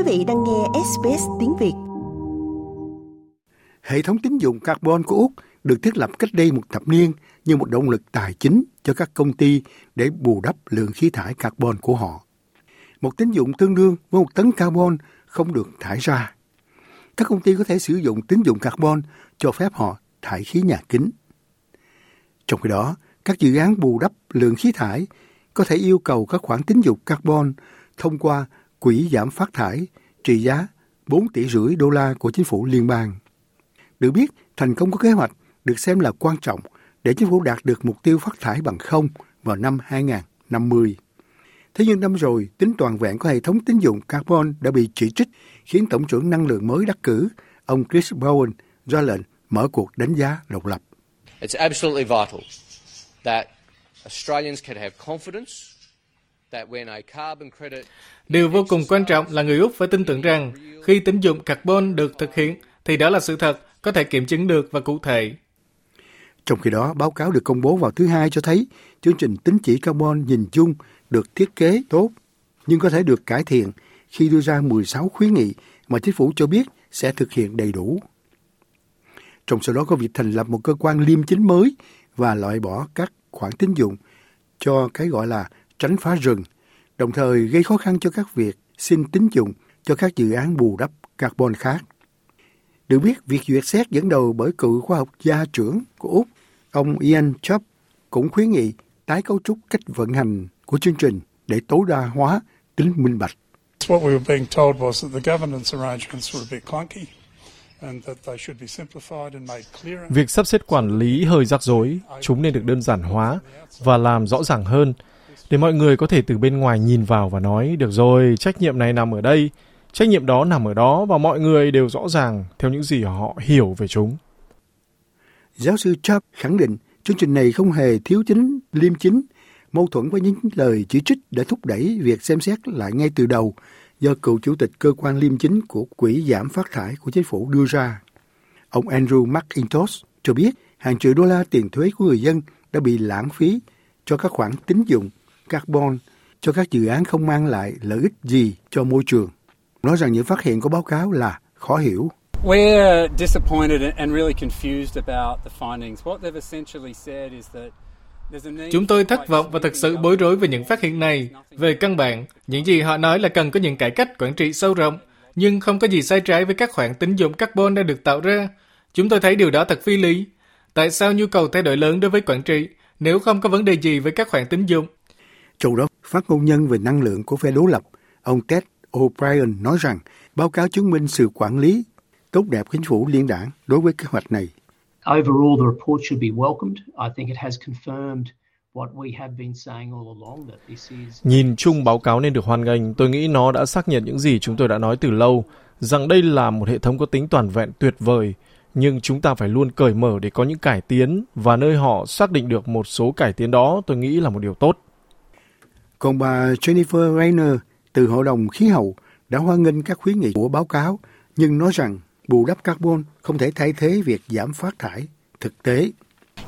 Quý vị đang nghe SBS tiếng Việt. Hệ thống tín dụng carbon của Úc được thiết lập cách đây một thập niên như một động lực tài chính cho các công ty để bù đắp lượng khí thải carbon của họ. Một tín dụng tương đương với một tấn carbon không được thải ra. Các công ty có thể sử dụng tín dụng carbon cho phép họ thải khí nhà kính. Trong khi đó, các dự án bù đắp lượng khí thải có thể yêu cầu các khoản tín dụng carbon thông qua quỹ giảm phát thải trị giá 4 tỷ rưỡi đô la của chính phủ liên bang. Được biết, thành công của kế hoạch được xem là quan trọng để chính phủ đạt được mục tiêu phát thải bằng không vào năm 2050. Thế nhưng năm rồi, tính toàn vẹn của hệ thống tín dụng carbon đã bị chỉ trích, khiến Tổng trưởng Năng lượng mới đắc cử, ông Chris Bowen, ra lệnh mở cuộc đánh giá độc lập. It's absolutely vital that Australians can have confidence Điều vô cùng quan trọng là người Úc phải tin tưởng rằng khi tín dụng carbon được thực hiện thì đó là sự thật, có thể kiểm chứng được và cụ thể. Trong khi đó, báo cáo được công bố vào thứ hai cho thấy chương trình tính chỉ carbon nhìn chung được thiết kế tốt, nhưng có thể được cải thiện khi đưa ra 16 khuyến nghị mà chính phủ cho biết sẽ thực hiện đầy đủ. Trong số đó có việc thành lập một cơ quan liêm chính mới và loại bỏ các khoản tín dụng cho cái gọi là tránh phá rừng, đồng thời gây khó khăn cho các việc xin tín dụng cho các dự án bù đắp carbon khác. Được biết, việc duyệt xét dẫn đầu bởi cựu khoa học gia trưởng của Úc, ông Ian Chubb, cũng khuyến nghị tái cấu trúc cách vận hành của chương trình để tối đa hóa tính minh bạch. What we were being told was that the governance arrangements were a bit clunky. Việc sắp xếp quản lý hơi rắc rối, chúng nên được đơn giản hóa và làm rõ ràng hơn để mọi người có thể từ bên ngoài nhìn vào và nói được rồi, trách nhiệm này nằm ở đây, trách nhiệm đó nằm ở đó và mọi người đều rõ ràng theo những gì họ hiểu về chúng. Giáo sư Chubb khẳng định chương trình này không hề thiếu chính, liêm chính, mâu thuẫn với những lời chỉ trích đã thúc đẩy việc xem xét lại ngay từ đầu do cựu chủ tịch cơ quan liêm chính của quỹ giảm phát thải của chính phủ đưa ra. Ông Andrew McIntosh cho biết hàng triệu đô la tiền thuế của người dân đã bị lãng phí cho các khoản tín dụng carbon cho các dự án không mang lại lợi ích gì cho môi trường. Nói rằng những phát hiện của báo cáo là khó hiểu. We're disappointed and really confused about the findings. What they've essentially said is that Chúng tôi thất vọng và thật sự bối rối về những phát hiện này. Về căn bản, những gì họ nói là cần có những cải cách quản trị sâu rộng, nhưng không có gì sai trái với các khoản tín dụng carbon đã được tạo ra. Chúng tôi thấy điều đó thật phi lý. Tại sao nhu cầu thay đổi lớn đối với quản trị nếu không có vấn đề gì với các khoản tín dụng? Trong đó, phát ngôn nhân về năng lượng của phe đối lập, ông Ted O'Brien nói rằng báo cáo chứng minh sự quản lý tốt đẹp chính phủ liên đảng đối với kế hoạch này. Overall, the report should be welcomed. I think it has confirmed Nhìn chung báo cáo nên được hoan nghênh, tôi nghĩ nó đã xác nhận những gì chúng tôi đã nói từ lâu, rằng đây là một hệ thống có tính toàn vẹn tuyệt vời, nhưng chúng ta phải luôn cởi mở để có những cải tiến và nơi họ xác định được một số cải tiến đó tôi nghĩ là một điều tốt. Còn bà Jennifer Rayner từ Hội đồng Khí hậu đã hoan nghênh các khuyến nghị của báo cáo, nhưng nói rằng bù đắp carbon không thể thay thế việc giảm phát thải thực tế.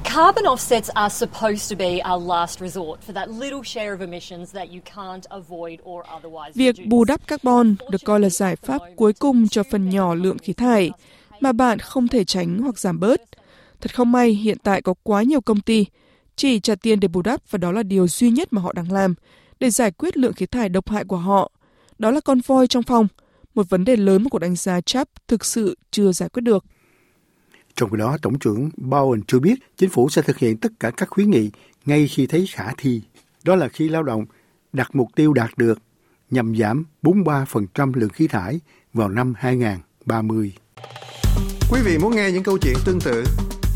Carbon offsets are supposed to be our last resort for that little share of emissions that you can't avoid or otherwise Việc bù đắp carbon được coi là giải pháp cuối cùng cho phần nhỏ lượng khí thải mà bạn không thể tránh hoặc giảm bớt. Thật không may, hiện tại có quá nhiều công ty chỉ trả tiền để bù đắp và đó là điều duy nhất mà họ đang làm để giải quyết lượng khí thải độc hại của họ. Đó là con voi trong phòng, một vấn đề lớn mà cuộc đánh giá CHAP thực sự chưa giải quyết được. Trong khi đó, Tổng trưởng Bowen cho biết chính phủ sẽ thực hiện tất cả các khuyến nghị ngay khi thấy khả thi. Đó là khi lao động đặt mục tiêu đạt được nhằm giảm 43% lượng khí thải vào năm 2030. Quý vị muốn nghe những câu chuyện tương tự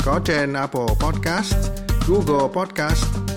có trên Apple Podcast, Google Podcast,